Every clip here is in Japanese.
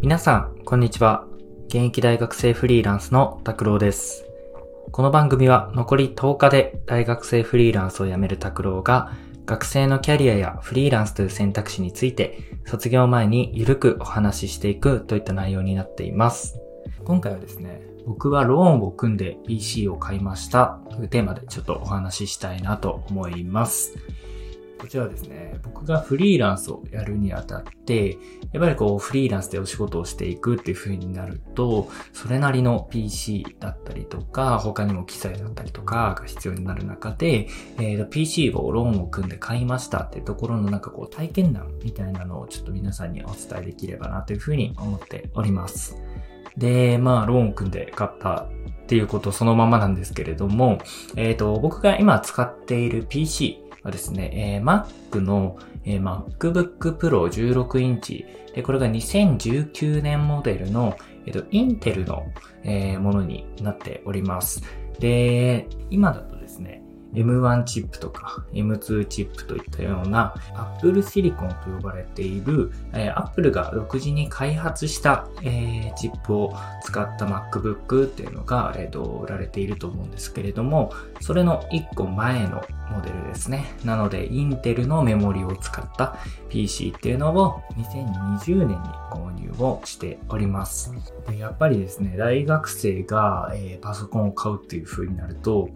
皆さん、こんにちは。現役大学生フリーランスの拓郎です。この番組は残り10日で大学生フリーランスを辞める拓郎が学生のキャリアやフリーランスという選択肢について卒業前にゆるくお話ししていくといった内容になっています。今回はですね、僕はローンを組んで PC を買いましたというテーマでちょっとお話ししたいなと思います。こちらはですね、僕がフリーランスをやるにあたって、やっぱりこうフリーランスでお仕事をしていくっていう風になると、それなりの PC だったりとか、他にも機材だったりとかが必要になる中で、えー、PC をローンを組んで買いましたっていうところのなんかこう体験談みたいなのをちょっと皆さんにお伝えできればなという風に思っております。で、まあ、ローンを組んで買ったっていうことそのままなんですけれども、えっ、と、僕が今使っている PC はですね、えー Mac の、えー MacBook Pro 16インチで、これが2019年モデルの、えっ、と、インテルの、えーものになっております。で、今だとですね、M1 チップとか M2 チップといったような Apple Silicon と呼ばれている、えー Apple が独自に開発した、チップを使った MacBook っていうのが、売られていると思うんですけれども、それの1個前のモデルですね。なので、インテルのメモリを使った PC っていうのを2020年に購入をしております。でやっぱりですね、大学生が、パソコンを買うっていう風になると、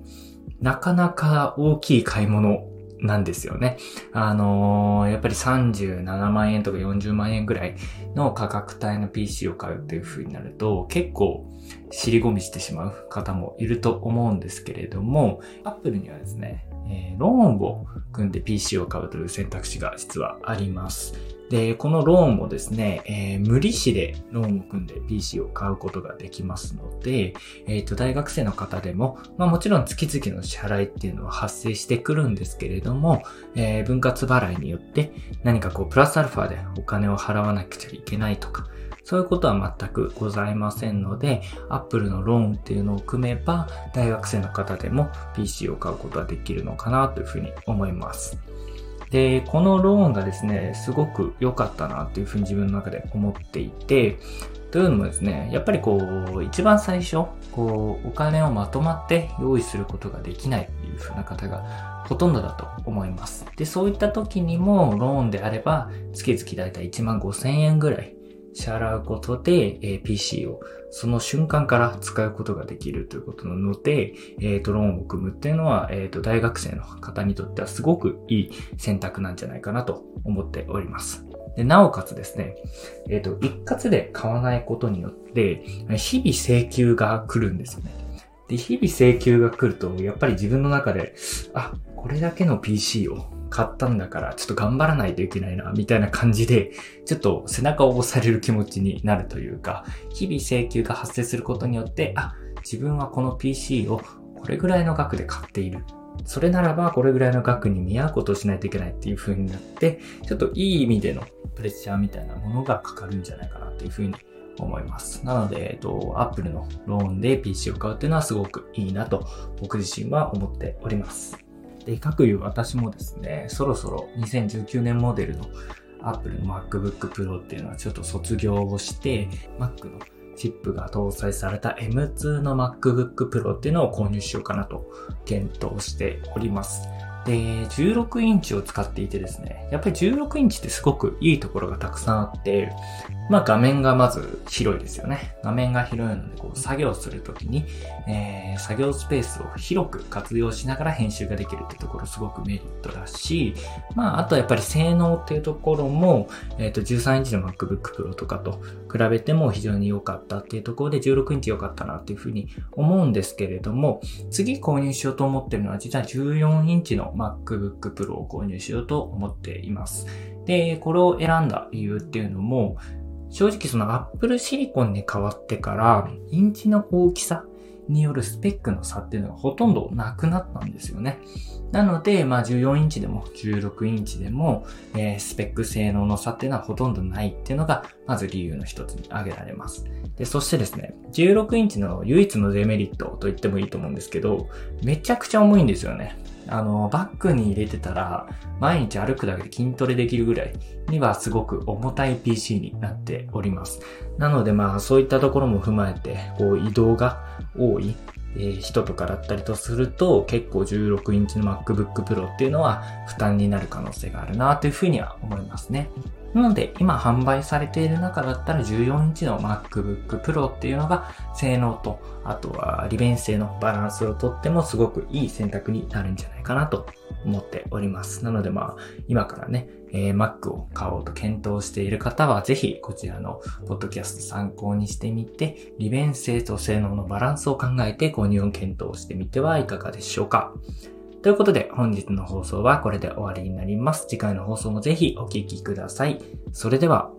なかなか大きい買い物なんですよね。あのーやっぱり37万円とか40万円ぐらいの価格帯の PC を買うっていう風になると、結構尻込みしてしまう方もいると思うんですけれども、Apple にはですね、えーローンを組んで PC を買うという選択肢が実はあります。で、このローンもですね、えー無利子でローンを組んで PC を買うことができますので、えっ、と、大学生の方でも、まあもちろん月々の支払いっていうのは発生してくるんですけれども、えー分割払いによって何かこう、プラスアルファでお金を払わなくちゃいけないとか、そういうことは全くございませんので、Apple のローンっていうのを組めば、大学生の方でも PC を買うことができるのかなというふうに思います。で、このローンがですね、すごく良かったなっていうふうに自分の中で思っていて、というのもですね、やっぱりこう、一番最初、こう、お金をまとまって用意することができないっていうふうな方がほとんどだと思います。で、そういった時にも、ローンであれば、月々だいたい1万5千円ぐらい支払うことで、えー PC をその瞬間から使うことができるということなので、えっ、と、ローンを組むっていうのは、えっ、と、大学生の方にとってはすごくいい選択なんじゃないかなと思っております。で、なおかつですね、えっ、と、一括で買わないことによって、日々請求が来るんですよね。で、日々請求が来ると、やっぱり自分の中で、あ、これだけの PC を買ったんだから、ちょっと頑張らないといけないな、みたいな感じで、ちょっと背中を押される気持ちになるというか、日々請求が発生することによって、あ、自分はこの PC をこれぐらいの額で買っている。それならばこれぐらいの額に見合うことをしないといけないっていう風になって、ちょっといい意味でのプレッシャーみたいなものがかかるんじゃないかなっていう風に思います。なので、えっと、Apple のローンで PC を買うっていうのはすごくいいなと僕自身は思っております。で、かくいう私もですね、そろそろ2019年モデルの Apple の MacBook Pro っていうのはちょっと卒業をして、Mac のチップが搭載された M2 の MacBook Pro っていうのを購入しようかなと検討しております。で、16インチを使っていてですね、やっぱり16インチってすごくいいところがたくさんあって、まあ画面がまず広いですよね。画面が広いので、こう作業するときに、えー作業スペースを広く活用しながら編集ができるってところすごくメリットだし、まああとやっぱり性能っていうところも、えっ、と13インチの MacBook Pro とかと比べても非常に良かったっていうところで16インチ良かったなっていうふうに思うんですけれども、次購入しようと思ってるのは実は14インチの MacBook Pro を購入しようと思っています。で、これを選んだ理由っていうのも、正直そのアップルシリコンに変わってから、インチの大きさによるスペックの差っていうのがほとんどなくなったんですよね。なので、まあ14インチでも16インチでも、えースペック性能の差っていうのはほとんどないっていうのがまず理由の一つに挙げられます。で、そしてですね、16インチの唯一のデメリットと言ってもいいと思うんですけど、めちゃくちゃ重いんですよね。あの、バッグに入れてたら、毎日歩くだけで筋トレできるぐらいにはすごく重たい PC になっております。なのでまあ、そういったところも踏まえて、こう移動が多い、え、人とかだったりとすると、結構16インチの MacBook Pro っていうのは負担になる可能性があるなというふうには思いますね。なので、今販売されている中だったら14インチの MacBook Pro っていうのが性能と、あとは利便性のバランスをとってもすごくいい選択になるんじゃないかなと思っております。なのでまあ、今からね、えー、Mac を買おうと検討している方は、ぜひこちらのポッドキャスト参考にしてみて、利便性と性能のバランスを考えて購入を検討してみてはいかがでしょうか。ということで、本日の放送はこれで終わりになります。次回の放送もぜひお聴きください。それでは。